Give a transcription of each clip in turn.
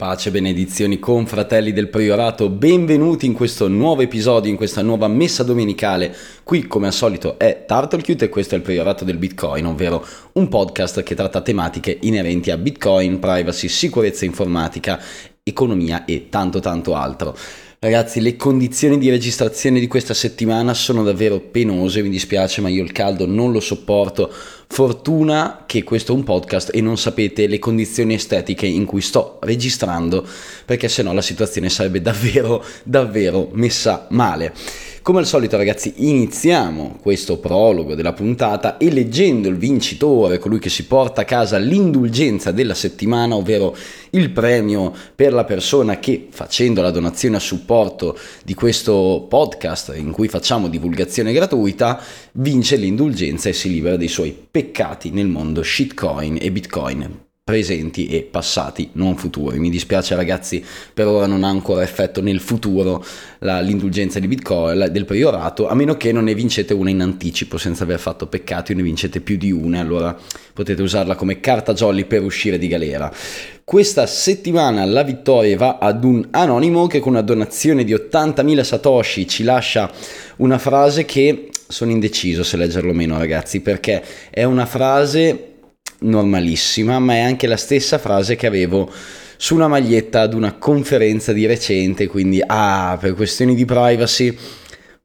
Pace benedizioni con fratelli del Priorato, benvenuti in questo nuovo episodio, in questa nuova messa domenicale. Qui come al solito è Turtlecute e questo è il Priorato del Bitcoin, ovvero un podcast che tratta tematiche inerenti a Bitcoin, privacy, sicurezza informatica, economia e tanto tanto altro. Ragazzi, le condizioni di registrazione di questa settimana sono davvero penose, mi dispiace, ma io il caldo non lo sopporto. Fortuna che questo è un podcast e non sapete le condizioni estetiche in cui sto registrando, perché sennò la situazione sarebbe davvero, davvero messa male. Come al solito ragazzi iniziamo questo prologo della puntata eleggendo il vincitore, colui che si porta a casa l'indulgenza della settimana, ovvero il premio per la persona che facendo la donazione a supporto di questo podcast in cui facciamo divulgazione gratuita vince l'indulgenza e si libera dei suoi peccati nel mondo shitcoin e bitcoin presenti e passati, non futuri. Mi dispiace ragazzi, per ora non ha ancora effetto nel futuro la, l'indulgenza di Bitcoin, del priorato, a meno che non ne vincete una in anticipo senza aver fatto peccati o ne vincete più di una, allora potete usarla come carta jolly per uscire di galera. Questa settimana la vittoria va ad un anonimo che con una donazione di 80.000 satoshi ci lascia una frase che sono indeciso se leggerlo o meno ragazzi perché è una frase normalissima, ma è anche la stessa frase che avevo su una maglietta ad una conferenza di recente, quindi ah, per questioni di privacy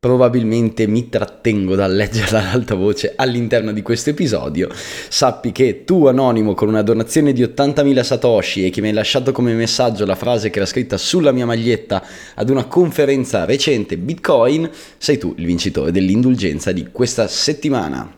probabilmente mi trattengo dal leggerla ad alta voce all'interno di questo episodio. Sappi che tu anonimo con una donazione di 80.000 satoshi e che mi hai lasciato come messaggio la frase che era scritta sulla mia maglietta ad una conferenza recente Bitcoin, sei tu il vincitore dell'indulgenza di questa settimana.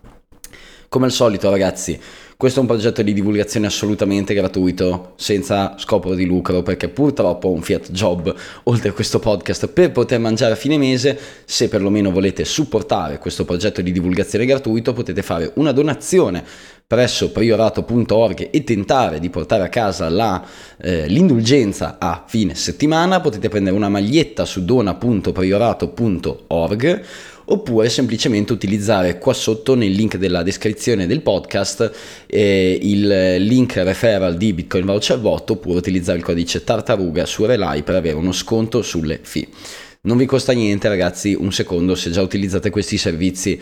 Come al solito ragazzi, questo è un progetto di divulgazione assolutamente gratuito, senza scopo di lucro, perché purtroppo ho un fiat job oltre a questo podcast per poter mangiare a fine mese. Se perlomeno volete supportare questo progetto di divulgazione gratuito, potete fare una donazione presso priorato.org e tentare di portare a casa la, eh, l'indulgenza a fine settimana. Potete prendere una maglietta su dona.priorato.org oppure semplicemente utilizzare qua sotto nel link della descrizione del podcast eh, il link referral di Bitcoin Voucher Bot oppure utilizzare il codice tartaruga su Relay per avere uno sconto sulle fee. Non vi costa niente ragazzi, un secondo, se già utilizzate questi servizi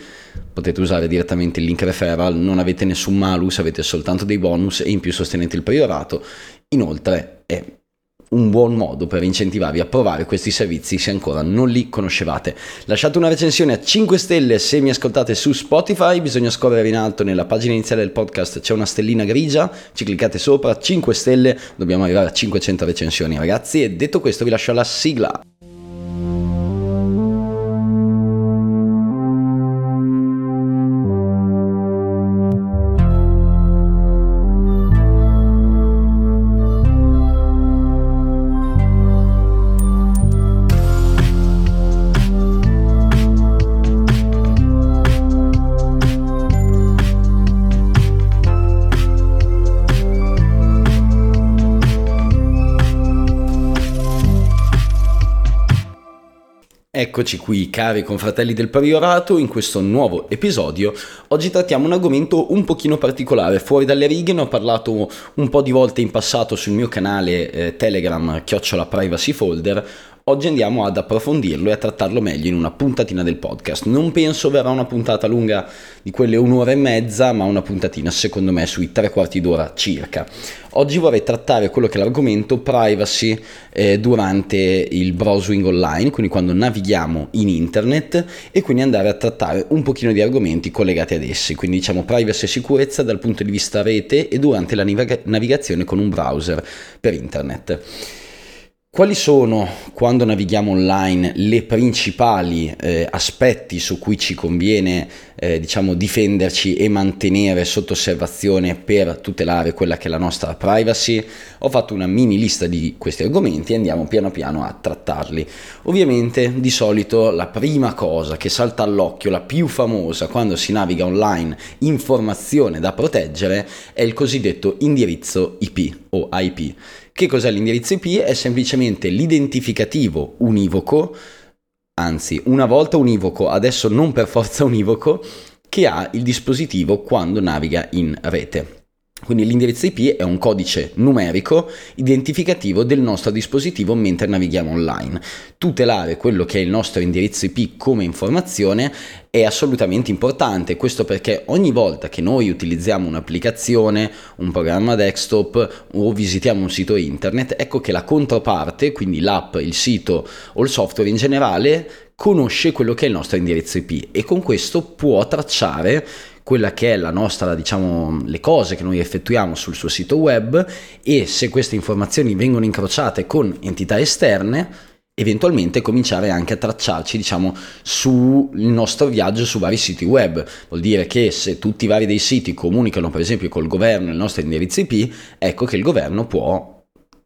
potete usare direttamente il link referral, non avete nessun malus, avete soltanto dei bonus e in più sostenete il priorato. Inoltre è un buon modo per incentivarvi a provare questi servizi se ancora non li conoscevate. Lasciate una recensione a 5 stelle se mi ascoltate su Spotify, bisogna scorrere in alto nella pagina iniziale del podcast, c'è una stellina grigia, ci cliccate sopra, 5 stelle, dobbiamo arrivare a 500 recensioni ragazzi e detto questo vi lascio alla sigla. Eccoci qui cari confratelli del Priorato in questo nuovo episodio. Oggi trattiamo un argomento un pochino particolare, fuori dalle righe, ne ho parlato un po' di volte in passato sul mio canale eh, Telegram chiocciola privacy folder. Oggi andiamo ad approfondirlo e a trattarlo meglio in una puntatina del podcast. Non penso verrà una puntata lunga di quelle un'ora e mezza, ma una puntatina secondo me sui tre quarti d'ora circa. Oggi vorrei trattare quello che è l'argomento privacy eh, durante il browsing online, quindi quando navighiamo in internet e quindi andare a trattare un pochino di argomenti collegati ad essi, quindi diciamo privacy e sicurezza dal punto di vista rete e durante la navigazione con un browser per internet. Quali sono, quando navighiamo online, le principali eh, aspetti su cui ci conviene eh, diciamo, difenderci e mantenere sotto osservazione per tutelare quella che è la nostra privacy? Ho fatto una mini lista di questi argomenti e andiamo piano piano a trattarli. Ovviamente di solito la prima cosa che salta all'occhio, la più famosa quando si naviga online, informazione da proteggere, è il cosiddetto indirizzo IP o IP che cos'è l'indirizzo IP? È semplicemente l'identificativo univoco, anzi una volta univoco, adesso non per forza univoco, che ha il dispositivo quando naviga in rete. Quindi l'indirizzo IP è un codice numerico identificativo del nostro dispositivo mentre navighiamo online. Tutelare quello che è il nostro indirizzo IP come informazione è assolutamente importante, questo perché ogni volta che noi utilizziamo un'applicazione, un programma desktop o visitiamo un sito internet, ecco che la controparte, quindi l'app, il sito o il software in generale, conosce quello che è il nostro indirizzo IP e con questo può tracciare quella che è la nostra, diciamo, le cose che noi effettuiamo sul suo sito web e se queste informazioni vengono incrociate con entità esterne, eventualmente cominciare anche a tracciarci diciamo sul nostro viaggio su vari siti web. Vuol dire che se tutti i vari dei siti comunicano per esempio col governo il nostro indirizzo IP ecco che il governo può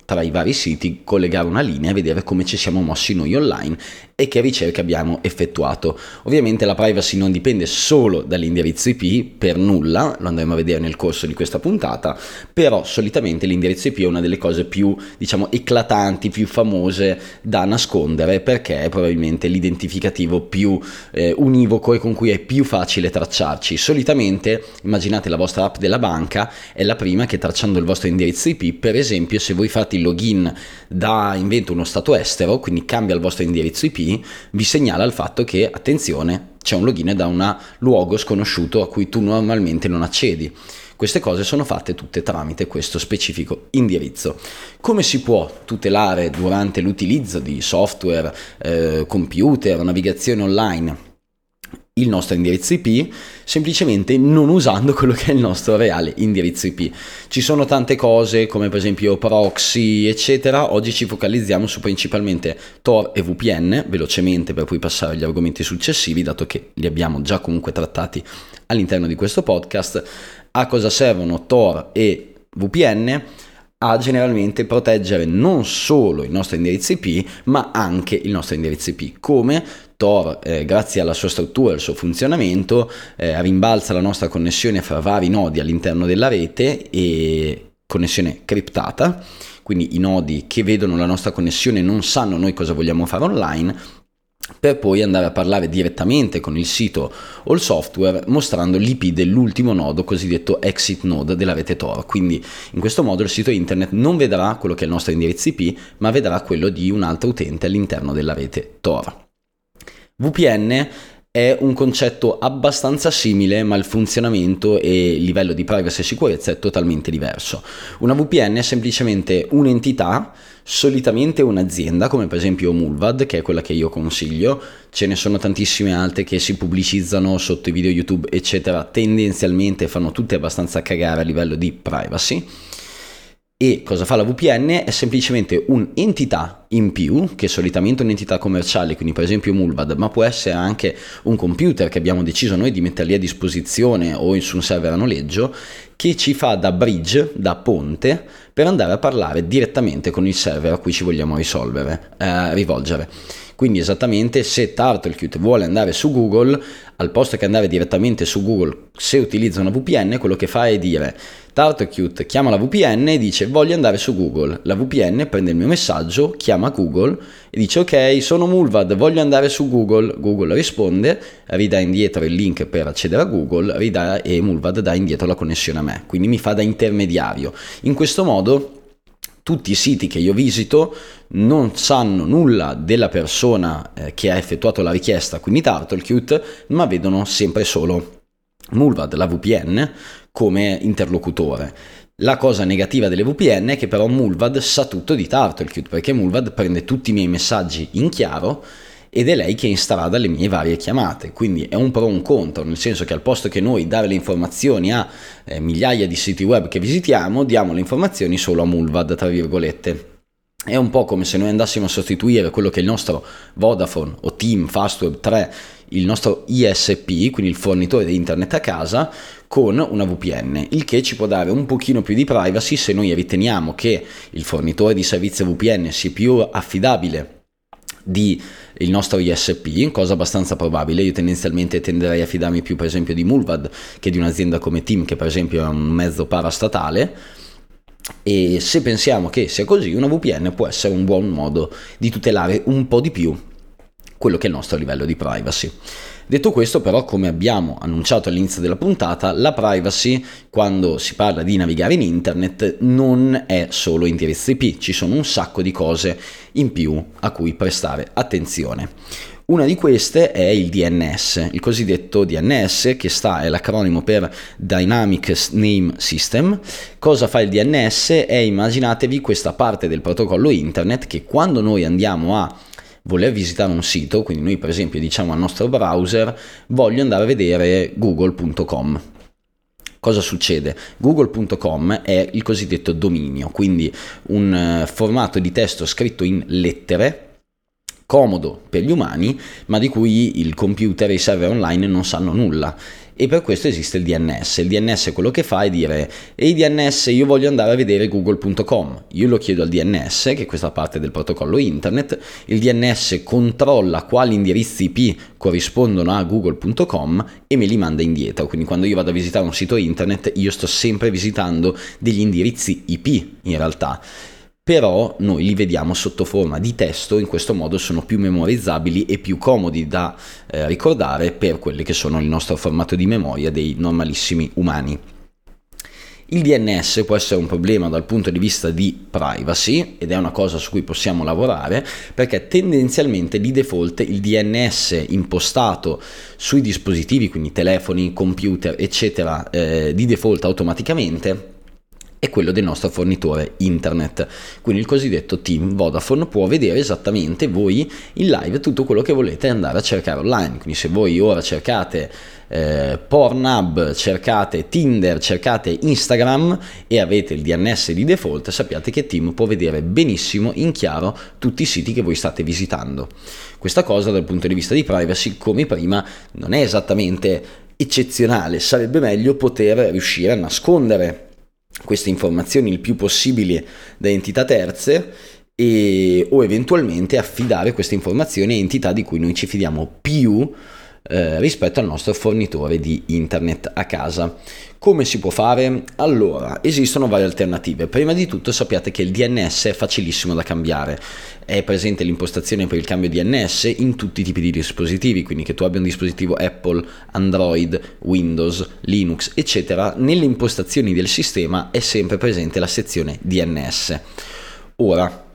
tra i vari siti collegare una linea e vedere come ci siamo mossi noi online e che ricerche abbiamo effettuato. Ovviamente la privacy non dipende solo dall'indirizzo IP per nulla, lo andremo a vedere nel corso di questa puntata, però solitamente l'indirizzo IP è una delle cose più, diciamo, eclatanti, più famose da nascondere perché è probabilmente l'identificativo più eh, univoco e con cui è più facile tracciarci. Solitamente, immaginate la vostra app della banca è la prima che tracciando il vostro indirizzo IP, per esempio, se voi fate il login da invento uno stato estero, quindi cambia il vostro indirizzo IP, vi segnala il fatto che, attenzione, c'è un login da un luogo sconosciuto a cui tu normalmente non accedi. Queste cose sono fatte tutte tramite questo specifico indirizzo. Come si può tutelare durante l'utilizzo di software, eh, computer, navigazione online il nostro indirizzo IP semplicemente non usando quello che è il nostro reale indirizzo IP. Ci sono tante cose come per esempio proxy eccetera, oggi ci focalizziamo su principalmente Tor e VPN velocemente per poi passare agli argomenti successivi dato che li abbiamo già comunque trattati all'interno di questo podcast. A cosa servono Tor e VPN? a generalmente proteggere non solo il nostro indirizzo IP, ma anche il nostro indirizzo IP. Come Tor, eh, grazie alla sua struttura e al suo funzionamento, eh, rimbalza la nostra connessione fra vari nodi all'interno della rete e connessione criptata, quindi i nodi che vedono la nostra connessione non sanno noi cosa vogliamo fare online per poi andare a parlare direttamente con il sito o il software mostrando l'IP dell'ultimo nodo cosiddetto exit node della rete Tor. Quindi in questo modo il sito internet non vedrà quello che è il nostro indirizzo IP, ma vedrà quello di un altro utente all'interno della rete Tor. VPN è un concetto abbastanza simile, ma il funzionamento e il livello di privacy e sicurezza è totalmente diverso. Una VPN è semplicemente un'entità, solitamente un'azienda, come per esempio Mulvad, che è quella che io consiglio. Ce ne sono tantissime altre che si pubblicizzano sotto i video YouTube, eccetera. Tendenzialmente fanno tutte abbastanza cagare a livello di privacy e cosa fa la VPN? È semplicemente un'entità in più, che è solitamente un'entità commerciale, quindi per esempio Mulvad, ma può essere anche un computer che abbiamo deciso noi di mettere lì a disposizione o su un server a noleggio, che ci fa da bridge, da ponte, per andare a parlare direttamente con il server a cui ci vogliamo risolvere, eh, rivolgere. Quindi esattamente se TurtleCute vuole andare su Google, al posto che andare direttamente su Google, se utilizza una VPN, quello che fa è dire TurtleCute chiama la VPN e dice voglio andare su Google. La VPN prende il mio messaggio, chiama Google e dice ok sono Mulvad, voglio andare su Google. Google risponde, ridà indietro il link per accedere a Google ridà, e Mulvad dà indietro la connessione a me. Quindi mi fa da intermediario. In questo modo tutti i siti che io visito non sanno nulla della persona eh, che ha effettuato la richiesta, quindi TurtleCute, ma vedono sempre solo Mulvad, la VPN, come interlocutore. La cosa negativa delle VPN è che però Mulvad sa tutto di TurtleCute, perché Mulvad prende tutti i miei messaggi in chiaro ed è lei che instrada le mie varie chiamate. Quindi è un pro e un contro, nel senso che al posto che noi dare le informazioni a eh, migliaia di siti web che visitiamo, diamo le informazioni solo a Mulvad, tra virgolette. È un po' come se noi andassimo a sostituire quello che è il nostro Vodafone o Team Fastweb 3, il nostro ISP, quindi il fornitore di internet a casa, con una VPN, il che ci può dare un pochino più di privacy se noi riteniamo che il fornitore di servizio VPN sia più affidabile di il nostro ISP, cosa abbastanza probabile. Io tendenzialmente tenderei a fidarmi più per esempio di Mulvad che di un'azienda come Team che per esempio è un mezzo parastatale. E se pensiamo che sia così, una VPN può essere un buon modo di tutelare un po' di più quello che è il nostro livello di privacy. Detto questo però, come abbiamo annunciato all'inizio della puntata, la privacy quando si parla di navigare in internet non è solo indirizzo IP, ci sono un sacco di cose in più a cui prestare attenzione. Una di queste è il DNS, il cosiddetto DNS che sta è l'acronimo per Dynamic Name System. Cosa fa il DNS? È immaginatevi questa parte del protocollo internet che quando noi andiamo a voler visitare un sito, quindi noi per esempio diciamo al nostro browser voglio andare a vedere google.com. Cosa succede? Google.com è il cosiddetto dominio, quindi un eh, formato di testo scritto in lettere comodo per gli umani, ma di cui il computer e i server online non sanno nulla. E per questo esiste il DNS. Il DNS quello che fa è dire, ehi DNS, io voglio andare a vedere google.com. Io lo chiedo al DNS, che è questa parte del protocollo internet. Il DNS controlla quali indirizzi IP corrispondono a google.com e me li manda indietro. Quindi quando io vado a visitare un sito internet, io sto sempre visitando degli indirizzi IP in realtà però noi li vediamo sotto forma di testo, in questo modo sono più memorizzabili e più comodi da eh, ricordare per quelli che sono il nostro formato di memoria dei normalissimi umani. Il DNS può essere un problema dal punto di vista di privacy ed è una cosa su cui possiamo lavorare perché tendenzialmente di default il DNS impostato sui dispositivi, quindi telefoni, computer, eccetera, eh, di default automaticamente è quello del nostro fornitore internet. Quindi il cosiddetto team Vodafone può vedere esattamente voi in live tutto quello che volete andare a cercare online. Quindi se voi ora cercate eh, Pornhub, cercate Tinder, cercate Instagram e avete il DNS di default, sappiate che Team può vedere benissimo in chiaro tutti i siti che voi state visitando. Questa cosa dal punto di vista di privacy, come prima, non è esattamente eccezionale, sarebbe meglio poter riuscire a nascondere queste informazioni il più possibile da entità terze e, o eventualmente affidare queste informazioni a entità di cui noi ci fidiamo più eh, rispetto al nostro fornitore di internet a casa. Come si può fare? Allora, esistono varie alternative. Prima di tutto sappiate che il DNS è facilissimo da cambiare. È presente l'impostazione per il cambio DNS in tutti i tipi di dispositivi, quindi che tu abbia un dispositivo Apple, Android, Windows, Linux, eccetera, nelle impostazioni del sistema è sempre presente la sezione DNS. Ora,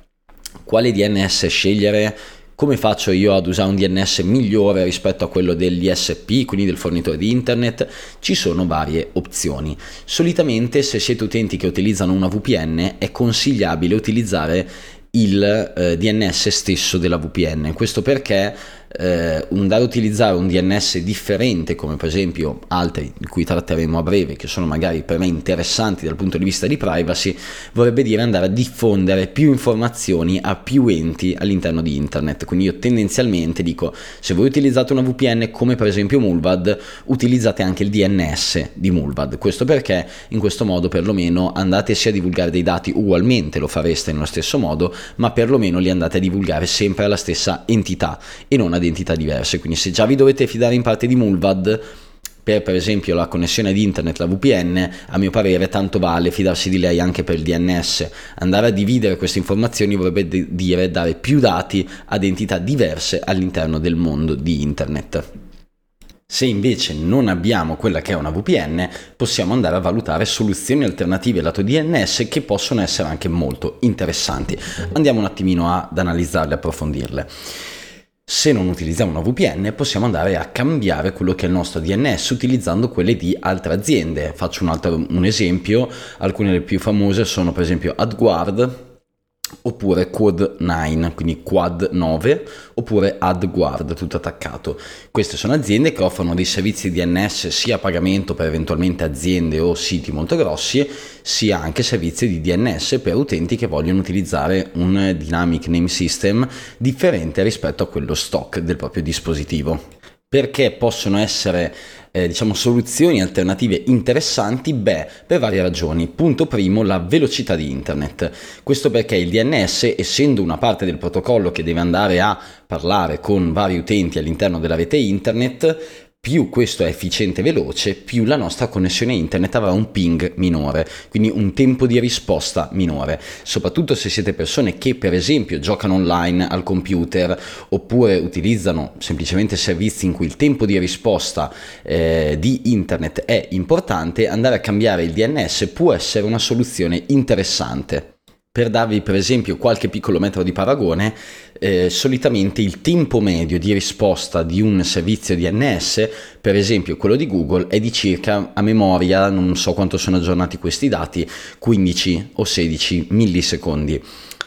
quale DNS scegliere? Come faccio io ad usare un DNS migliore rispetto a quello dell'ISP, quindi del fornitore di internet? Ci sono varie opzioni. Solitamente se siete utenti che utilizzano una VPN è consigliabile utilizzare il eh, DNS stesso della VPN. Questo perché eh, andare a utilizzare un DNS differente, come per esempio altri di cui tratteremo a breve, che sono magari per me interessanti dal punto di vista di privacy, vorrebbe dire andare a diffondere più informazioni a più enti all'interno di internet. Quindi io tendenzialmente dico, se voi utilizzate una VPN come per esempio Mulvad, utilizzate anche il DNS di Mulvad. Questo perché in questo modo perlomeno andate sia a divulgare dei dati ugualmente, lo fareste nello stesso modo, ma perlomeno li andate a divulgare sempre alla stessa entità e non ad identità diverse. Quindi se già vi dovete fidare in parte di Mulvad, per per esempio la connessione di internet, la VPN, a mio parere tanto vale fidarsi di lei anche per il DNS. Andare a dividere queste informazioni vorrebbe dire dare più dati ad entità diverse all'interno del mondo di internet. Se invece non abbiamo quella che è una VPN, possiamo andare a valutare soluzioni alternative lato DNS che possono essere anche molto interessanti. Andiamo un attimino ad analizzarle, approfondirle. Se non utilizziamo una VPN possiamo andare a cambiare quello che è il nostro DNS utilizzando quelle di altre aziende. Faccio un, altro, un esempio, alcune delle più famose sono per esempio AdGuard, oppure Quad 9, quindi Quad 9, oppure AdGuard, tutto attaccato. Queste sono aziende che offrono dei servizi DNS sia a pagamento per eventualmente aziende o siti molto grossi, sia anche servizi di DNS per utenti che vogliono utilizzare un Dynamic Name System differente rispetto a quello stock del proprio dispositivo. Perché possono essere eh, diciamo, soluzioni alternative interessanti? Beh, per varie ragioni. Punto primo, la velocità di internet. Questo perché il DNS, essendo una parte del protocollo che deve andare a parlare con vari utenti all'interno della rete internet, più questo è efficiente e veloce, più la nostra connessione internet avrà un ping minore, quindi un tempo di risposta minore. Soprattutto se siete persone che per esempio giocano online al computer oppure utilizzano semplicemente servizi in cui il tempo di risposta eh, di internet è importante, andare a cambiare il DNS può essere una soluzione interessante. Per darvi per esempio qualche piccolo metro di paragone, eh, solitamente il tempo medio di risposta di un servizio DNS, per esempio quello di Google, è di circa a memoria, non so quanto sono aggiornati questi dati, 15 o 16 millisecondi.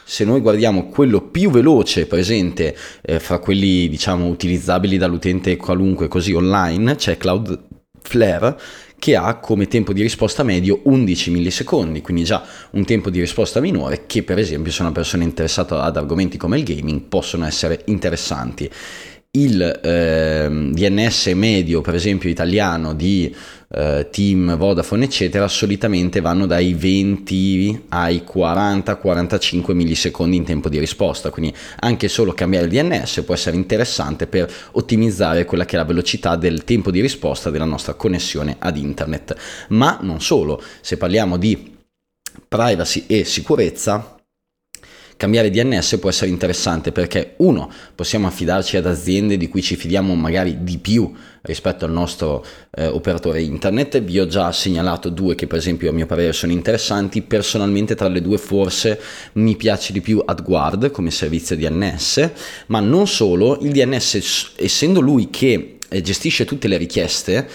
Se noi guardiamo quello più veloce presente eh, fra quelli diciamo utilizzabili dall'utente qualunque così online c'è Cloudflare che ha come tempo di risposta medio 11 millisecondi, quindi già un tempo di risposta minore che per esempio se una persona è interessata ad argomenti come il gaming possono essere interessanti. Il eh, DNS medio, per esempio italiano, di eh, Team, Vodafone, eccetera, solitamente vanno dai 20 ai 40-45 millisecondi in tempo di risposta. Quindi anche solo cambiare il DNS può essere interessante per ottimizzare quella che è la velocità del tempo di risposta della nostra connessione ad internet. Ma non solo, se parliamo di privacy e sicurezza, cambiare DNS può essere interessante perché uno, possiamo affidarci ad aziende di cui ci fidiamo magari di più rispetto al nostro eh, operatore internet. Vi ho già segnalato due che per esempio a mio parere sono interessanti. Personalmente tra le due forse mi piace di più AdGuard come servizio DNS, ma non solo, il DNS essendo lui che eh, gestisce tutte le richieste,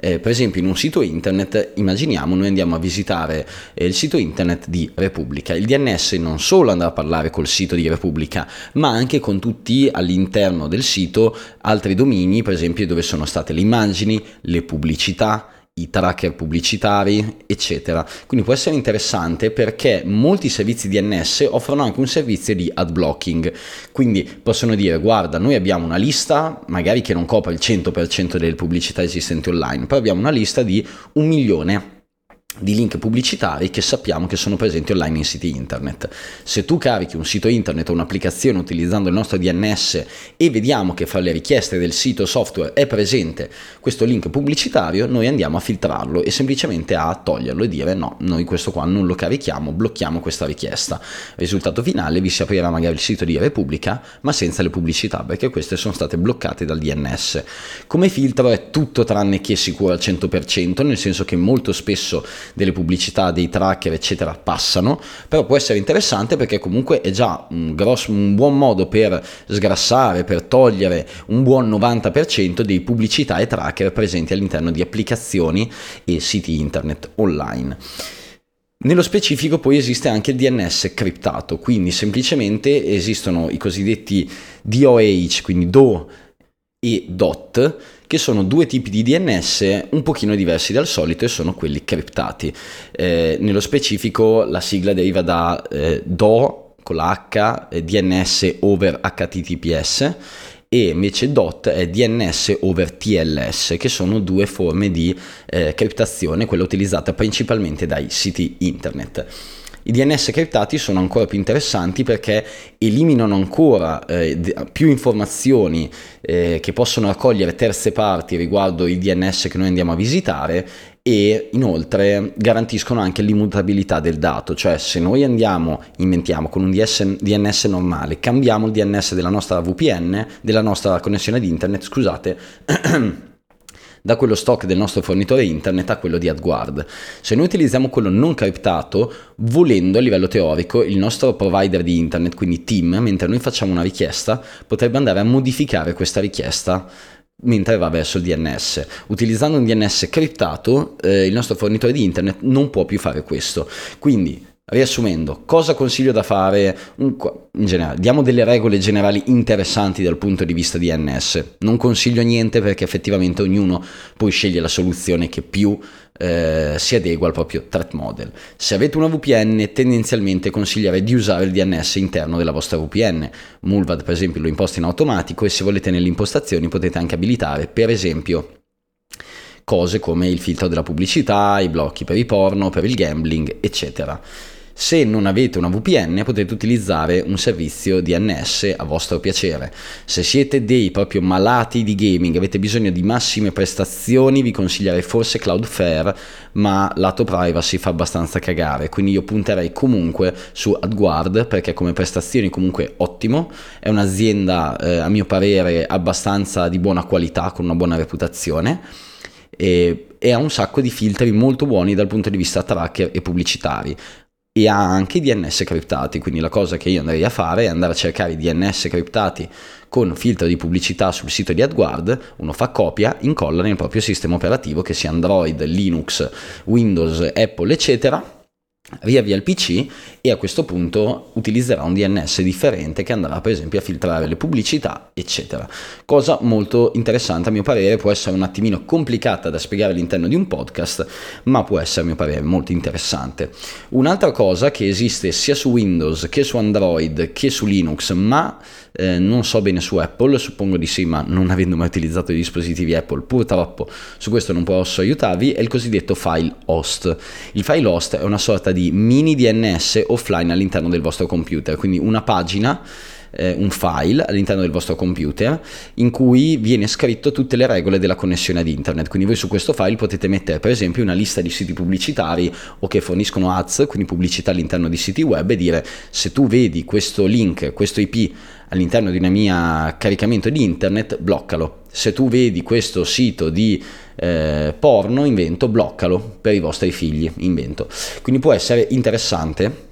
eh, per esempio in un sito internet, immaginiamo noi andiamo a visitare eh, il sito internet di Repubblica. Il DNS non solo andrà a parlare col sito di Repubblica, ma anche con tutti all'interno del sito altri domini, per esempio dove sono state le immagini, le pubblicità, i tracker pubblicitari, eccetera. Quindi può essere interessante perché molti servizi DNS offrono anche un servizio di ad blocking. Quindi possono dire guarda, noi abbiamo una lista, magari che non copre il 100% delle pubblicità esistenti online, però abbiamo una lista di un milione di link pubblicitari che sappiamo che sono presenti online in siti internet. Se tu carichi un sito internet o un'applicazione utilizzando il nostro DNS e vediamo che fra le richieste del sito software è presente questo link pubblicitario, noi andiamo a filtrarlo e semplicemente a toglierlo e dire no, noi questo qua non lo carichiamo, blocchiamo questa richiesta. Risultato finale vi si aprirà magari il sito di Repubblica ma senza le pubblicità perché queste sono state bloccate dal DNS. Come filtro è tutto tranne che sicuro al 100%, nel senso che molto spesso delle pubblicità, dei tracker, eccetera, passano, però può essere interessante perché comunque è già un, grosso, un buon modo per sgrassare, per togliere un buon 90% dei pubblicità e tracker presenti all'interno di applicazioni e siti internet online. Nello specifico poi esiste anche il DNS criptato, quindi semplicemente esistono i cosiddetti DOH, quindi DO e DOT, che sono due tipi di DNS un pochino diversi dal solito e sono quelli criptati. Eh, nello specifico la sigla deriva da eh, DO con la H, eh, DNS over HTTPS e invece DOT è DNS over TLS, che sono due forme di eh, criptazione, quella utilizzata principalmente dai siti internet. I DNS criptati sono ancora più interessanti perché eliminano ancora eh, più informazioni eh, che possono raccogliere terze parti riguardo il DNS che noi andiamo a visitare e inoltre garantiscono anche l'immutabilità del dato, cioè se noi andiamo, inventiamo con un DS, DNS normale, cambiamo il DNS della nostra VPN, della nostra connessione di internet, scusate, da quello stock del nostro fornitore internet a quello di AdGuard. Se noi utilizziamo quello non criptato, volendo a livello teorico, il nostro provider di internet, quindi Team, mentre noi facciamo una richiesta, potrebbe andare a modificare questa richiesta mentre va verso il DNS. Utilizzando un DNS criptato, eh, il nostro fornitore di internet non può più fare questo. Quindi Riassumendo, cosa consiglio da fare? In generale, diamo delle regole generali interessanti dal punto di vista DNS. Non consiglio niente perché effettivamente ognuno poi sceglie la soluzione che più eh, si adegua al proprio threat model. Se avete una VPN, tendenzialmente consiglierei di usare il DNS interno della vostra VPN. Mulvad, per esempio, lo imposta in automatico e se volete nelle impostazioni potete anche abilitare, per esempio, cose come il filtro della pubblicità, i blocchi per i porno, per il gambling, eccetera. Se non avete una VPN potete utilizzare un servizio DNS a vostro piacere. Se siete dei proprio malati di gaming, avete bisogno di massime prestazioni, vi consiglierei forse Cloudflare, ma lato privacy fa abbastanza cagare, quindi io punterei comunque su AdGuard perché come prestazioni comunque ottimo, è un'azienda eh, a mio parere abbastanza di buona qualità, con una buona reputazione. E, e ha un sacco di filtri molto buoni dal punto di vista tracker e pubblicitari e ha anche i DNS criptati, quindi la cosa che io andrei a fare è andare a cercare i DNS criptati con filtro di pubblicità sul sito di AdGuard, uno fa copia, incolla nel proprio sistema operativo che sia Android, Linux, Windows, Apple, eccetera riavvia il PC e a questo punto utilizzerà un DNS differente che andrà per esempio a filtrare le pubblicità eccetera cosa molto interessante a mio parere può essere un attimino complicata da spiegare all'interno di un podcast ma può essere a mio parere molto interessante un'altra cosa che esiste sia su Windows che su Android che su Linux ma eh, non so bene su Apple, suppongo di sì, ma non avendo mai utilizzato i dispositivi Apple, purtroppo su questo non posso aiutarvi, è il cosiddetto file host. Il file host è una sorta di mini DNS offline all'interno del vostro computer, quindi una pagina eh, un file all'interno del vostro computer in cui viene scritto tutte le regole della connessione ad internet. Quindi voi su questo file potete mettere per esempio una lista di siti pubblicitari o che forniscono ads, quindi pubblicità all'interno di siti web e dire se tu vedi questo link, questo IP all'interno di una mia caricamento di internet, bloccalo. Se tu vedi questo sito di eh, porno, invento, bloccalo per i vostri figli, invento. Quindi può essere interessante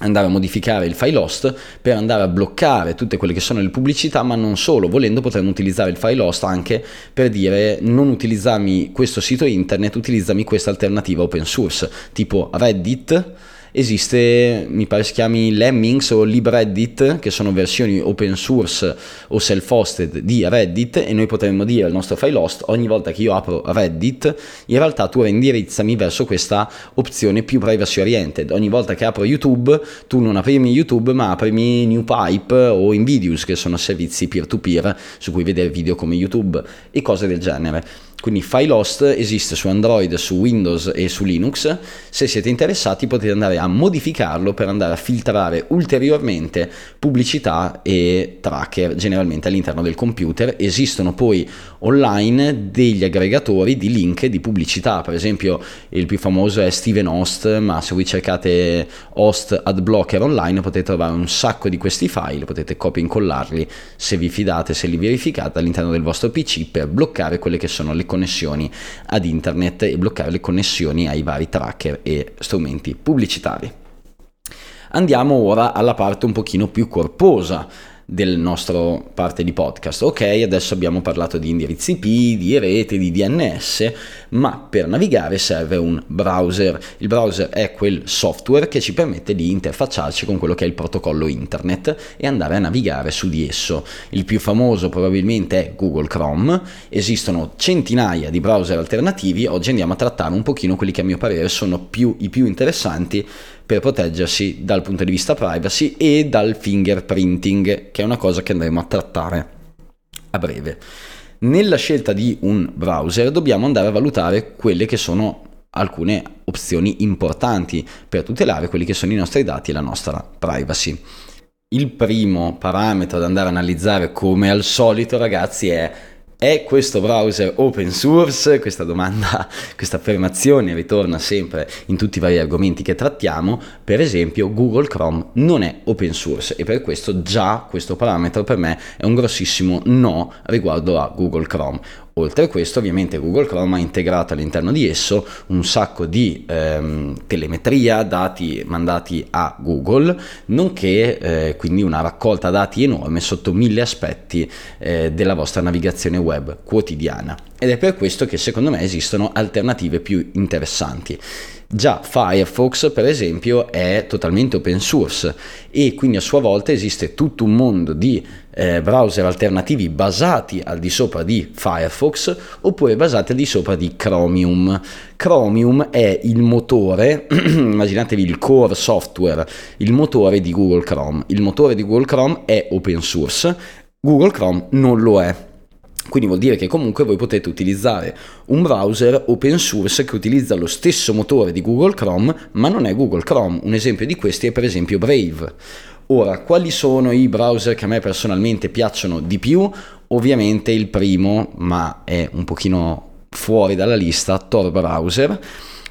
andare a modificare il file host per andare a bloccare tutte quelle che sono le pubblicità, ma non solo, volendo potremmo utilizzare il file host anche per dire non utilizzami questo sito internet, utilizzami questa alternativa open source, tipo Reddit esiste, mi pare si chiami Lemmings o LibReddit, che sono versioni open source o self-hosted di Reddit e noi potremmo dire al nostro file host ogni volta che io apro Reddit, in realtà tu reindirizzami verso questa opzione più privacy oriented. Ogni volta che apro YouTube, tu non aprimi YouTube, ma aprimi NewPipe o Invidious, che sono servizi peer-to-peer su cui vedere video come YouTube e cose del genere. Quindi FileHost esiste su Android, su Windows e su Linux. Se siete interessati potete andare a modificarlo per andare a filtrare ulteriormente pubblicità e tracker generalmente all'interno del computer. Esistono poi online degli aggregatori di link di pubblicità, per esempio il più famoso è Steven Host, ma se voi cercate Host Ad Blocker online potete trovare un sacco di questi file, potete copia e incollarli se vi fidate, se li verificate all'interno del vostro PC per bloccare quelle che sono le connessioni ad internet e bloccare le connessioni ai vari tracker e strumenti pubblicitari. Andiamo ora alla parte un pochino più corposa del nostro parte di podcast. Ok, adesso abbiamo parlato di indirizzi IP, di rete, di DNS, ma per navigare serve un browser. Il browser è quel software che ci permette di interfacciarci con quello che è il protocollo internet e andare a navigare su di esso. Il più famoso probabilmente è Google Chrome, esistono centinaia di browser alternativi, oggi andiamo a trattare un pochino quelli che a mio parere sono più, i più interessanti per proteggersi dal punto di vista privacy e dal fingerprinting, che è una cosa che andremo a trattare a breve. Nella scelta di un browser dobbiamo andare a valutare quelle che sono alcune opzioni importanti per tutelare quelli che sono i nostri dati e la nostra privacy. Il primo parametro da andare a analizzare come al solito ragazzi è è questo browser open source? Questa domanda, questa affermazione ritorna sempre in tutti i vari argomenti che trattiamo. Per esempio, Google Chrome non è open source e per questo già questo parametro per me è un grossissimo no riguardo a Google Chrome. Oltre a questo, ovviamente Google Chrome ha integrato all'interno di esso un sacco di ehm, telemetria, dati mandati a Google, nonché eh, quindi una raccolta dati enorme sotto mille aspetti eh, della vostra navigazione web quotidiana. Ed è per questo che secondo me esistono alternative più interessanti. Già Firefox, per esempio, è totalmente open source e quindi a sua volta esiste tutto un mondo di eh, browser alternativi basati al di sopra di Firefox oppure basati al di sopra di Chromium. Chromium è il motore, immaginatevi il core software, il motore di Google Chrome. Il motore di Google Chrome è open source, Google Chrome non lo è. Quindi vuol dire che comunque voi potete utilizzare un browser open source che utilizza lo stesso motore di Google Chrome, ma non è Google Chrome. Un esempio di questi è per esempio Brave. Ora, quali sono i browser che a me personalmente piacciono di più? Ovviamente il primo, ma è un pochino fuori dalla lista, Tor Browser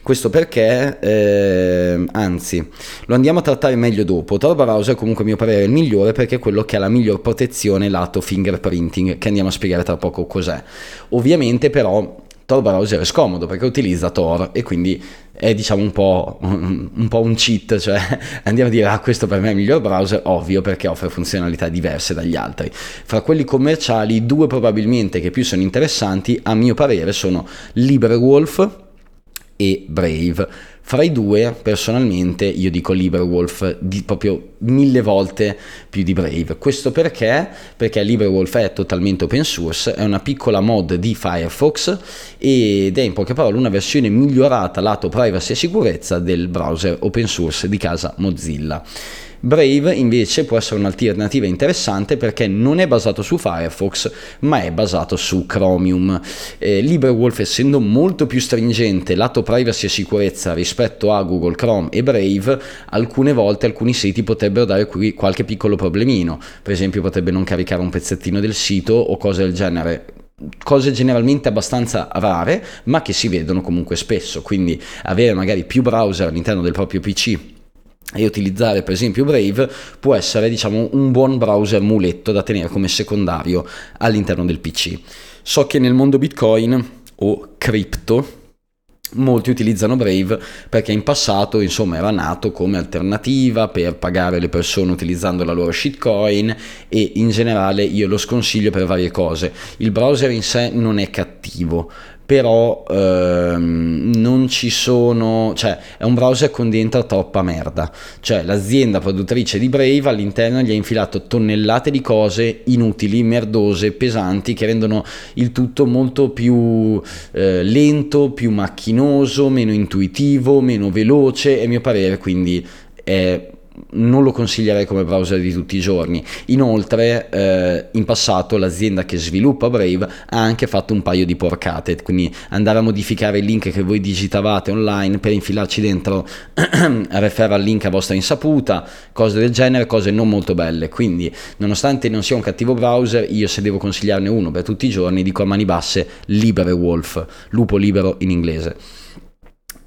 questo perché, eh, anzi, lo andiamo a trattare meglio dopo. Tor Browser comunque a mio parere è il migliore perché è quello che ha la miglior protezione lato fingerprinting, che andiamo a spiegare tra poco cos'è. Ovviamente però Tor Browser è scomodo perché utilizza Tor e quindi è diciamo un po', un, po' un cheat, cioè andiamo a dire ah questo per me è il miglior browser, ovvio perché offre funzionalità diverse dagli altri. Fra quelli commerciali, due probabilmente che più sono interessanti a mio parere sono LibreWolf e Brave. Fra i due, personalmente, io dico LibreWolf di proprio mille volte più di Brave. Questo perché? Perché LibreWolf è totalmente open source, è una piccola mod di Firefox ed è in poche parole una versione migliorata lato privacy e sicurezza del browser open source di casa Mozilla. Brave invece può essere un'alternativa interessante perché non è basato su Firefox ma è basato su Chromium. Eh, LibreWolf essendo molto più stringente lato privacy e sicurezza rispetto a Google Chrome e Brave, alcune volte alcuni siti potrebbero dare qui qualche piccolo problemino, per esempio potrebbe non caricare un pezzettino del sito o cose del genere. Cose generalmente abbastanza rare ma che si vedono comunque spesso. Quindi avere magari più browser all'interno del proprio pc e utilizzare per esempio Brave può essere diciamo un buon browser muletto da tenere come secondario all'interno del PC. So che nel mondo Bitcoin o cripto molti utilizzano Brave perché in passato insomma era nato come alternativa per pagare le persone utilizzando la loro shitcoin e in generale io lo sconsiglio per varie cose. Il browser in sé non è cattivo, però ehm, non ci sono, cioè è un browser con dentro troppa merda, cioè l'azienda produttrice di Brave all'interno gli ha infilato tonnellate di cose inutili, merdose, pesanti che rendono il tutto molto più eh, lento, più macchinoso, meno intuitivo, meno veloce e a mio parere quindi è non lo consiglierei come browser di tutti i giorni. Inoltre, eh, in passato l'azienda che sviluppa Brave ha anche fatto un paio di porcate, quindi andare a modificare il link che voi digitavate online per infilarci dentro referral link a vostra insaputa, cose del genere, cose non molto belle. Quindi, nonostante non sia un cattivo browser, io se devo consigliarne uno per tutti i giorni, dico a mani basse LibreWolf, lupo libero in inglese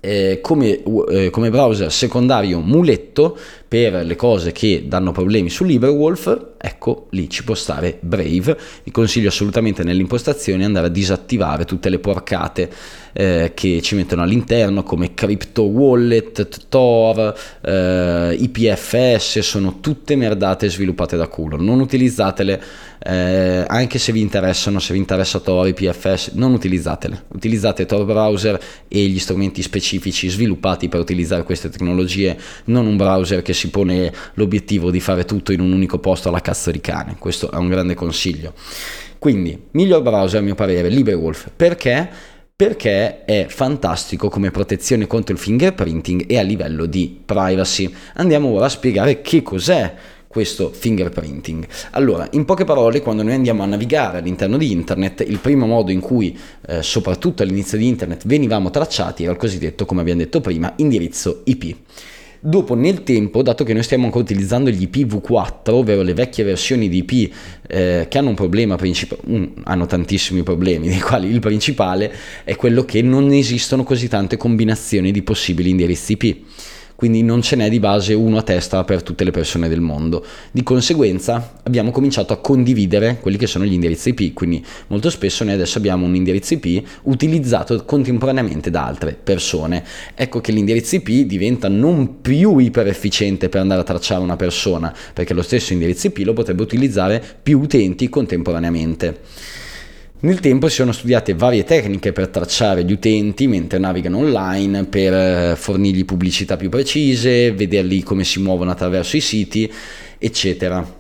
eh, come, eh, come, browser secondario muletto per le cose che danno problemi su LibreWolf, ecco lì ci può stare Brave. Vi consiglio assolutamente nelle impostazioni andare a disattivare tutte le porcate eh, che ci mettono all'interno come Crypto Wallet, Tor, eh, IPFS, sono tutte merdate sviluppate da culo. Non utilizzatele eh, anche se vi interessano, se vi interessa Tor, IPFS, non utilizzatele. Utilizzate Tor Browser e gli strumenti specifici sviluppati per utilizzare queste tecnologie, non un browser che si pone l'obiettivo di fare tutto in un unico posto alla cazzo di cane. Questo è un grande consiglio. Quindi, miglior browser a mio parere, LibreWolf. Perché? Perché è fantastico come protezione contro il fingerprinting e a livello di privacy. Andiamo ora a spiegare che cos'è questo fingerprinting. Allora, in poche parole, quando noi andiamo a navigare all'interno di internet, il primo modo in cui, eh, soprattutto all'inizio di internet, venivamo tracciati era il cosiddetto, come abbiamo detto prima, indirizzo IP. Dopo nel tempo, dato che noi stiamo ancora utilizzando gli IPv4, ovvero le vecchie versioni di IP eh, che hanno un problema principale, um, hanno tantissimi problemi, dei quali il principale è quello che non esistono così tante combinazioni di possibili indirizzi IP quindi non ce n'è di base uno a testa per tutte le persone del mondo. Di conseguenza abbiamo cominciato a condividere quelli che sono gli indirizzi IP, quindi molto spesso noi adesso abbiamo un indirizzo IP utilizzato contemporaneamente da altre persone. Ecco che l'indirizzo IP diventa non più iper efficiente per andare a tracciare una persona, perché lo stesso indirizzo IP lo potrebbe utilizzare più utenti contemporaneamente. Nel tempo si sono studiate varie tecniche per tracciare gli utenti mentre navigano online, per eh, fornirgli pubblicità più precise, vederli come si muovono attraverso i siti, eccetera.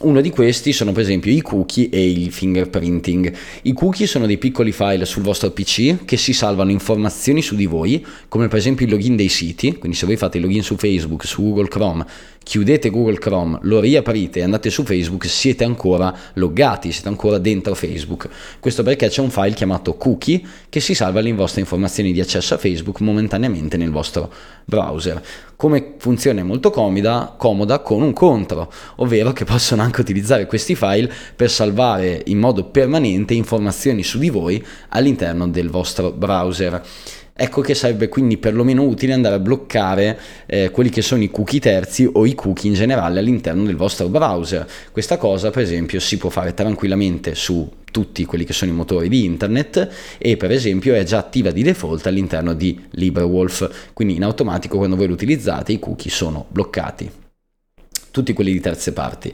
Uno di questi sono per esempio i cookie e il fingerprinting. I cookie sono dei piccoli file sul vostro PC che si salvano informazioni su di voi, come per esempio il login dei siti, quindi se voi fate il login su Facebook, su Google Chrome, chiudete Google Chrome, lo riaprite e andate su Facebook, siete ancora loggati, siete ancora dentro Facebook. Questo perché c'è un file chiamato cookie che si salva le vostre informazioni di accesso a Facebook momentaneamente nel vostro browser. Come funzione molto comoda, comoda con un contro, ovvero che possono anche utilizzare questi file per salvare in modo permanente informazioni su di voi all'interno del vostro browser. Ecco che sarebbe quindi perlomeno utile andare a bloccare eh, quelli che sono i cookie terzi o i cookie in generale all'interno del vostro browser. Questa cosa per esempio si può fare tranquillamente su tutti quelli che sono i motori di internet e per esempio è già attiva di default all'interno di LibreWolf, quindi in automatico quando voi lo utilizzate i cookie sono bloccati tutti quelli di terze parti.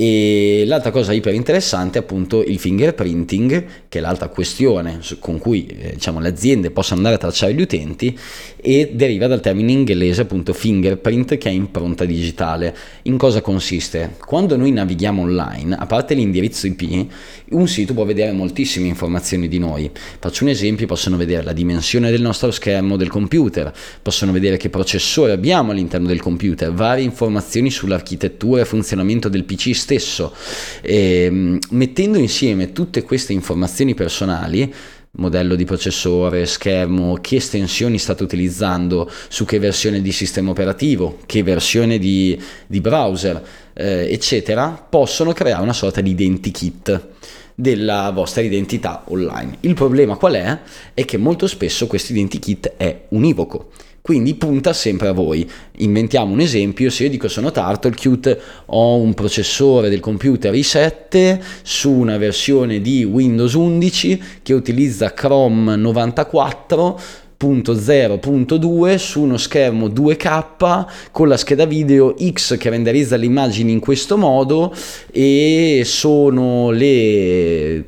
E l'altra cosa iper interessante è appunto il fingerprinting, che è l'altra questione con cui eh, diciamo, le aziende possono andare a tracciare gli utenti e deriva dal termine inglese appunto fingerprint che è impronta digitale. In cosa consiste? Quando noi navighiamo online, a parte l'indirizzo IP, un sito può vedere moltissime informazioni di noi. Faccio un esempio, possono vedere la dimensione del nostro schermo del computer, possono vedere che processore abbiamo all'interno del computer, varie informazioni sull'architettura e funzionamento del PC stesso. E, ehm, mettendo insieme tutte queste informazioni personali, modello di processore, schermo, che estensioni state utilizzando, su che versione di sistema operativo, che versione di, di browser, eh, eccetera, possono creare una sorta di identikit della vostra identità online. Il problema qual è? È che molto spesso questo identikit è univoco quindi punta sempre a voi. Inventiamo un esempio, se io dico sono TurtleCute, ho un processore del computer i7 su una versione di Windows 11 che utilizza Chrome 94 0.2 su uno schermo 2K con la scheda video X che renderizza le immagini in questo modo e sono le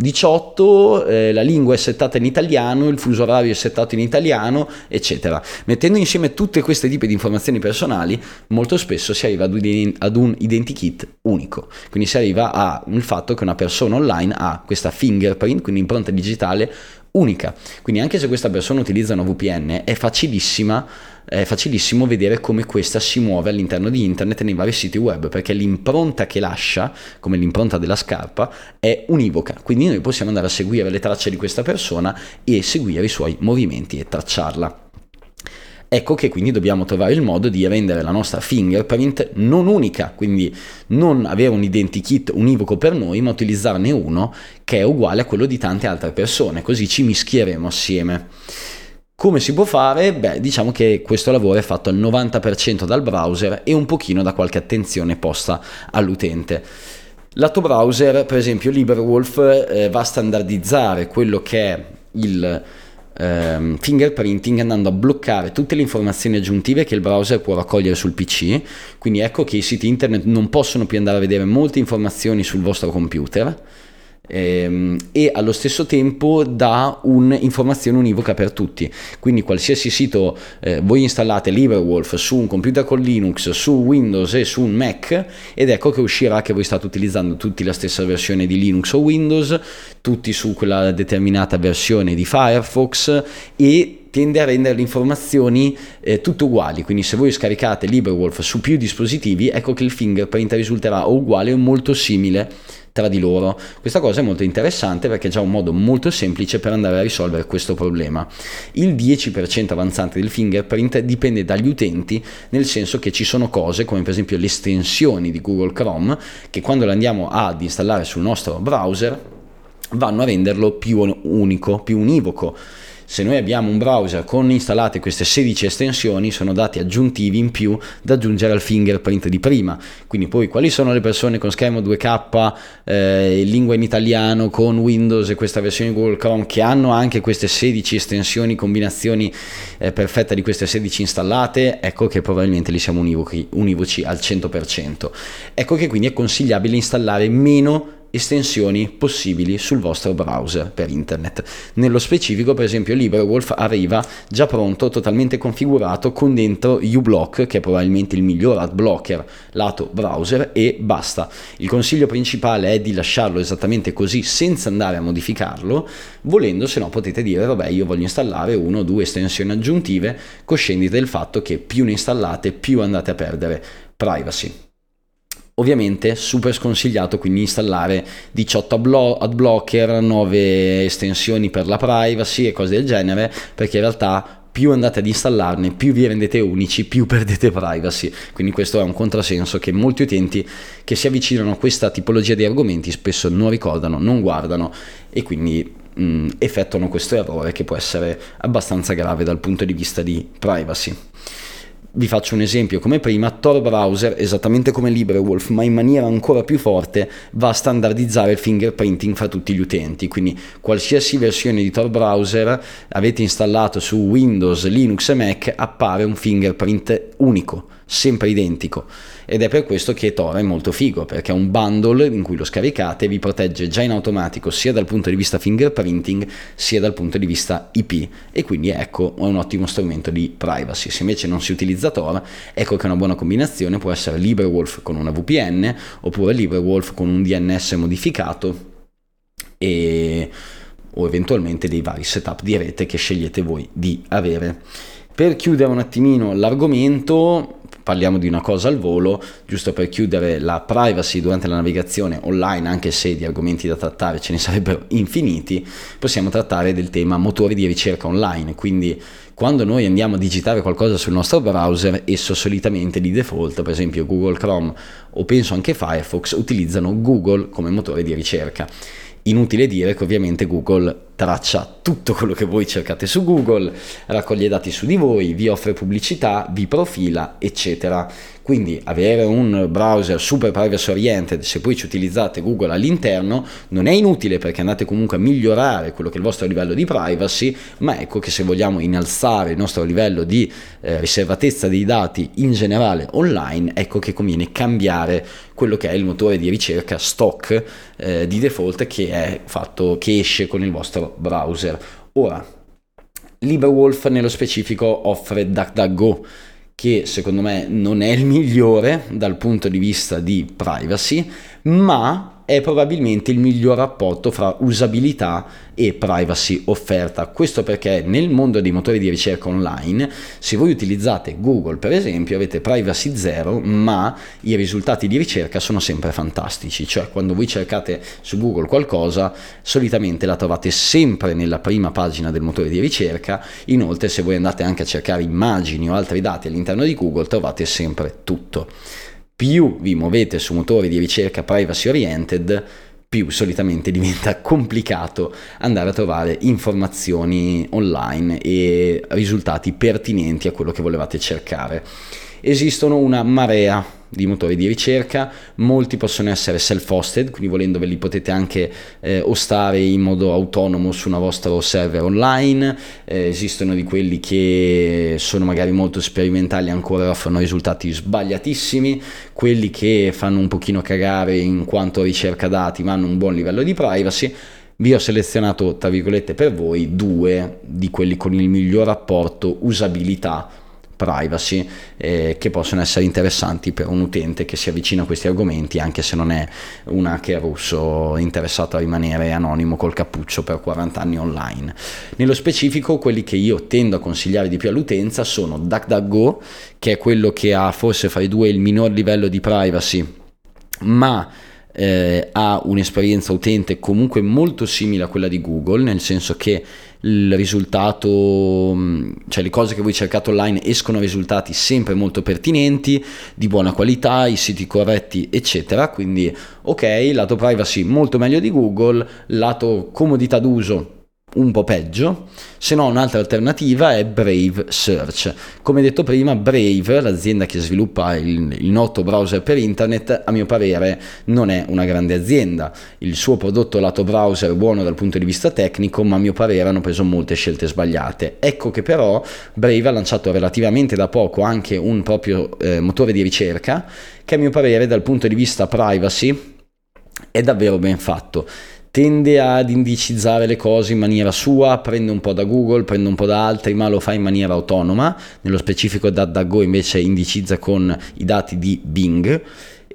18, eh, la lingua è settata in italiano, il fuso orario è settato in italiano, eccetera. Mettendo insieme tutte queste tipi di informazioni personali, molto spesso si arriva ad un, identikit unico. Quindi si arriva al fatto che una persona online ha questa fingerprint, quindi impronta digitale unica. Quindi anche se questa persona utilizza una VPN, è facilissima è facilissimo vedere come questa si muove all'interno di internet nei vari siti web perché l'impronta che lascia, come l'impronta della scarpa, è univoca. Quindi noi possiamo andare a seguire le tracce di questa persona e seguire i suoi movimenti e tracciarla. Ecco che quindi dobbiamo trovare il modo di rendere la nostra fingerprint non unica, quindi non avere un identikit univoco per noi, ma utilizzarne uno che è uguale a quello di tante altre persone, così ci mischieremo assieme. Come si può fare? Beh, diciamo che questo lavoro è fatto al 90% dal browser e un pochino da qualche attenzione posta all'utente. Lato browser, per esempio, LibreWolf eh, va a standardizzare quello che è il eh, fingerprinting andando a bloccare tutte le informazioni aggiuntive che il browser può raccogliere sul PC. Quindi ecco che i siti internet non possono più andare a vedere molte informazioni sul vostro computer ehm, e allo stesso tempo dà un'informazione univoca per tutti. Quindi qualsiasi sito eh, voi installate LibreWolf su un computer con Linux, su Windows e su un Mac ed ecco che uscirà che voi state utilizzando tutti la stessa versione di Linux o Windows, tutti su quella determinata versione di Firefox e tende a rendere le informazioni eh, tutte uguali, quindi se voi scaricate LibreWolf su più dispositivi, ecco che il fingerprint risulterà uguale o molto simile tra di loro. Questa cosa è molto interessante perché è già un modo molto semplice per andare a risolvere questo problema. Il 10% avanzante del fingerprint dipende dagli utenti, nel senso che ci sono cose come per esempio le estensioni di Google Chrome che quando le andiamo ad installare sul nostro browser vanno a renderlo più unico, più univoco se noi abbiamo un browser con installate queste 16 estensioni, sono dati aggiuntivi in più da aggiungere al fingerprint di prima. Quindi poi quali sono le persone con schermo 2K, eh, lingua in italiano, con Windows e questa versione Google Chrome che hanno anche queste 16 estensioni, combinazioni eh, perfette di queste 16 installate, ecco che probabilmente li siamo univoci, univoci al 100%. Ecco che quindi è consigliabile installare meno estensioni possibili sul vostro browser per internet. Nello specifico, per esempio, LibreWolf arriva già pronto, totalmente configurato con dentro uBlock, che è probabilmente il miglior ad blocker lato browser e basta. Il consiglio principale è di lasciarlo esattamente così senza andare a modificarlo, volendo se no potete dire vabbè io voglio installare una o due estensioni aggiuntive, coscienti del fatto che più ne installate più andate a perdere privacy. Ovviamente super sconsigliato quindi installare 18 ad blocker, 9 estensioni per la privacy e cose del genere, perché in realtà più andate ad installarne, più vi rendete unici, più perdete privacy. Quindi questo è un contrasenso che molti utenti che si avvicinano a questa tipologia di argomenti spesso non ricordano, non guardano e quindi mh, effettuano questo errore che può essere abbastanza grave dal punto di vista di privacy. Vi faccio un esempio. Come prima, Tor Browser, esattamente come LibreWolf, ma in maniera ancora più forte, va a standardizzare il fingerprinting fra tutti gli utenti, quindi qualsiasi versione di Tor Browser avete installato su Windows, Linux e Mac appare un fingerprint unico, sempre identico ed è per questo che Tor è molto figo perché è un bundle in cui lo scaricate e vi protegge già in automatico sia dal punto di vista fingerprinting sia dal punto di vista IP e quindi ecco è un ottimo strumento di privacy. Se invece non si utilizza Tor, ecco che una buona combinazione può essere LibreWolf con una VPN oppure LibreWolf con un DNS modificato e o eventualmente dei vari setup di rete che scegliete voi di avere. Per chiudere un attimino l'argomento, parliamo di una cosa al volo, giusto per chiudere la privacy durante la navigazione online, anche se di argomenti da trattare ce ne sarebbero infiniti, possiamo trattare del tema motori di ricerca online, quindi quando noi andiamo a digitare qualcosa sul nostro browser, esso solitamente di default, per esempio Google Chrome o penso anche Firefox, utilizzano Google come motore di ricerca. Inutile dire che ovviamente Google traccia tutto quello che voi cercate su Google, raccoglie dati su di voi, vi offre pubblicità, vi profila, eccetera. Quindi avere un browser super privacy oriented, se poi ci utilizzate Google all'interno, non è inutile perché andate comunque a migliorare quello che è il vostro livello di privacy, ma ecco che se vogliamo innalzare il nostro livello di eh, riservatezza dei dati in generale online, ecco che conviene cambiare quello che è il motore di ricerca stock eh, di default che fatto che esce con il vostro browser. Ora, LibreWolf nello specifico offre DuckDuckGo che secondo me non è il migliore dal punto di vista di privacy, ma è probabilmente il miglior rapporto fra usabilità e privacy offerta. Questo perché nel mondo dei motori di ricerca online, se voi utilizzate Google per esempio, avete privacy zero, ma i risultati di ricerca sono sempre fantastici. Cioè quando voi cercate su Google qualcosa, solitamente la trovate sempre nella prima pagina del motore di ricerca. Inoltre se voi andate anche a cercare immagini o altri dati all'interno di Google, trovate sempre tutto più vi muovete su motori di ricerca privacy oriented, più solitamente diventa complicato andare a trovare informazioni online e risultati pertinenti a quello che volevate cercare. Esistono una marea di motori di ricerca, molti possono essere self-hosted, quindi volendo ve li potete anche eh, ostare in modo autonomo su un vostro server online, eh, esistono di quelli che sono magari molto sperimentali ancora e offrono risultati sbagliatissimi, quelli che fanno un pochino cagare in quanto ricerca dati ma hanno un buon livello di privacy, vi ho selezionato tra virgolette per voi due di quelli con il miglior rapporto usabilità privacy eh, che possono essere interessanti per un utente che si avvicina a questi argomenti anche se non è un hacker russo interessato a rimanere anonimo col cappuccio per 40 anni online. Nello specifico quelli che io tendo a consigliare di più all'utenza sono DuckDuckGo che è quello che ha forse fra i due il minor livello di privacy ma eh, ha un'esperienza utente comunque molto simile a quella di Google, nel senso che il risultato, mm, cioè le cose che voi cercate online escono risultati sempre molto pertinenti, di buona qualità, i siti corretti, eccetera. Quindi, ok, lato privacy molto meglio di Google, lato comodità d'uso un po' peggio, se no un'altra alternativa è Brave Search. Come detto prima, Brave, l'azienda che sviluppa il, il, noto browser per internet, a mio parere non è una grande azienda. Il suo prodotto lato browser è buono dal punto di vista tecnico, ma a mio parere hanno preso molte scelte sbagliate. Ecco che però Brave ha lanciato relativamente da poco anche un proprio eh, motore di ricerca che a mio parere dal punto di vista privacy è davvero ben fatto tende ad indicizzare le cose in maniera sua, prende un po' da Google, prende un po' da altri, ma lo fa in maniera autonoma. Nello specifico DuckDuckGo invece indicizza con i dati di Bing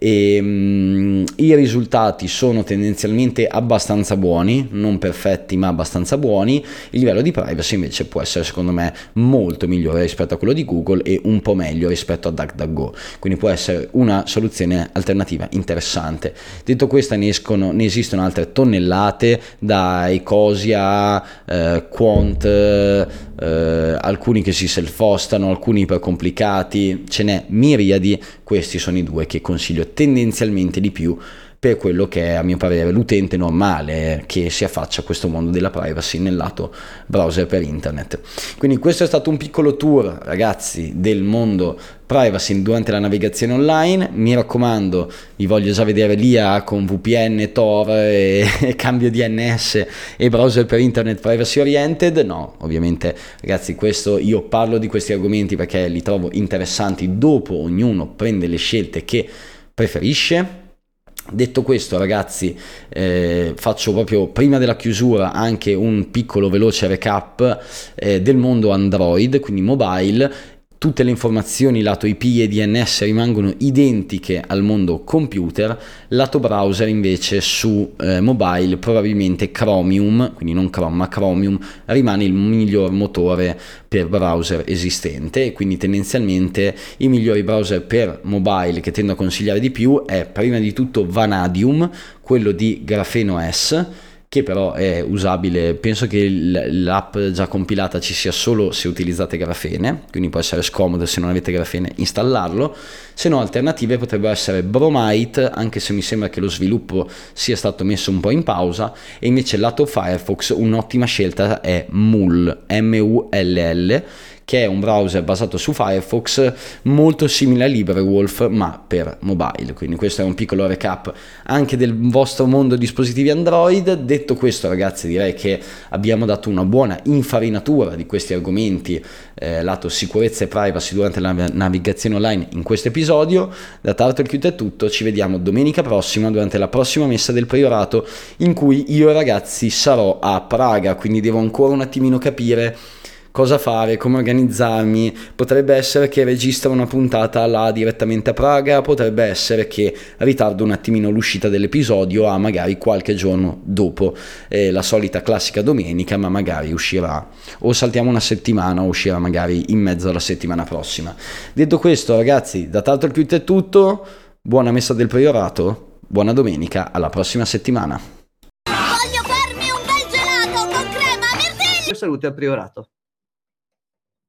e um, i risultati sono tendenzialmente abbastanza buoni, non perfetti ma abbastanza buoni, il livello di privacy invece può essere secondo me molto migliore rispetto a quello di Google e un po' meglio rispetto a DuckDuckGo, quindi può essere una soluzione alternativa interessante. Detto questo ne, escono, ne esistono altre tonnellate da Ecosia, eh, Quant, eh, alcuni che si self-hostano, alcuni ipercomplicati, ce n'è miriadi, questi sono i due che consiglio tendenzialmente di più per quello che è a mio parere l'utente normale che si affaccia a questo mondo della privacy nel lato browser per internet. Quindi questo è stato un piccolo tour ragazzi del mondo privacy durante la navigazione online, mi raccomando vi voglio già vedere l'IA con VPN, Tor e, e cambio DNS e browser per internet privacy oriented, no ovviamente ragazzi questo io parlo di questi argomenti perché li trovo interessanti dopo ognuno prende le scelte che preferisce. Detto questo ragazzi eh, faccio proprio prima della chiusura anche un piccolo veloce recap eh, del mondo Android, quindi mobile tutte le informazioni lato IP e DNS rimangono identiche al mondo computer, lato browser invece su eh, mobile probabilmente Chromium, quindi non Chrome ma Chromium, rimane il miglior motore per browser esistente. E quindi tendenzialmente i migliori browser per mobile che tendo a consigliare di più è prima di tutto Vanadium, quello di Grafeno S che però è usabile, penso che l'app già compilata ci sia solo se utilizzate grafene, quindi può essere scomodo se non avete grafene installarlo, se no alternative potrebbero essere Bromite, anche se mi sembra che lo sviluppo sia stato messo un po' in pausa, e invece lato Firefox un'ottima scelta è Mull, M-U-L-L, che è un browser basato su Firefox molto simile a LibreWolf ma per mobile. Quindi questo è un piccolo recap anche del vostro mondo dispositivi Android. Detto questo ragazzi direi che abbiamo dato una buona infarinatura di questi argomenti eh, lato sicurezza e privacy durante la navigazione online in questo episodio. Da Turtlecute è tutto, ci vediamo domenica prossima durante la prossima messa del priorato in cui io ragazzi sarò a Praga, quindi devo ancora un attimino capire cosa fare, come organizzarmi, potrebbe essere che registro una puntata là direttamente a Praga, potrebbe essere che ritardo un attimino l'uscita dell'episodio a magari qualche giorno dopo eh, la solita classica domenica, ma magari uscirà o saltiamo una settimana o uscirà magari in mezzo alla settimana prossima. Detto questo ragazzi, da tanto il più è tutto, buona messa del priorato, buona domenica, alla prossima settimana. Voglio farmi un bel gelato con crema, mirtilli! Salute al priorato.